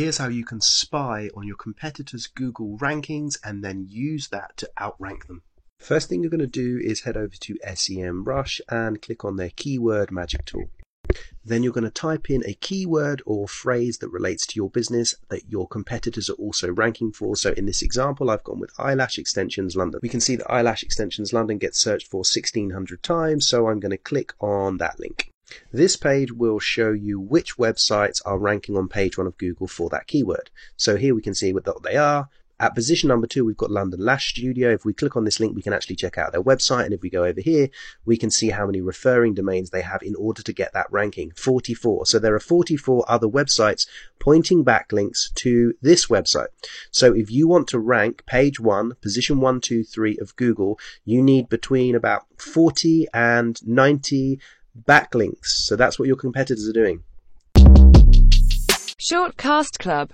Here's how you can spy on your competitors' Google rankings and then use that to outrank them. First thing you're going to do is head over to SEMrush and click on their keyword magic tool. Then you're going to type in a keyword or phrase that relates to your business that your competitors are also ranking for. So in this example, I've gone with eyelash extensions London. We can see that eyelash extensions London gets searched for 1600 times. So I'm going to click on that link. This page will show you which websites are ranking on page one of Google for that keyword. So here we can see what they are. At position number two, we've got London Lash Studio. If we click on this link, we can actually check out their website. And if we go over here, we can see how many referring domains they have in order to get that ranking 44. So there are 44 other websites pointing backlinks to this website. So if you want to rank page one, position one, two, three of Google, you need between about 40 and 90 backlinks. So that's what your competitors are doing. Shortcast Club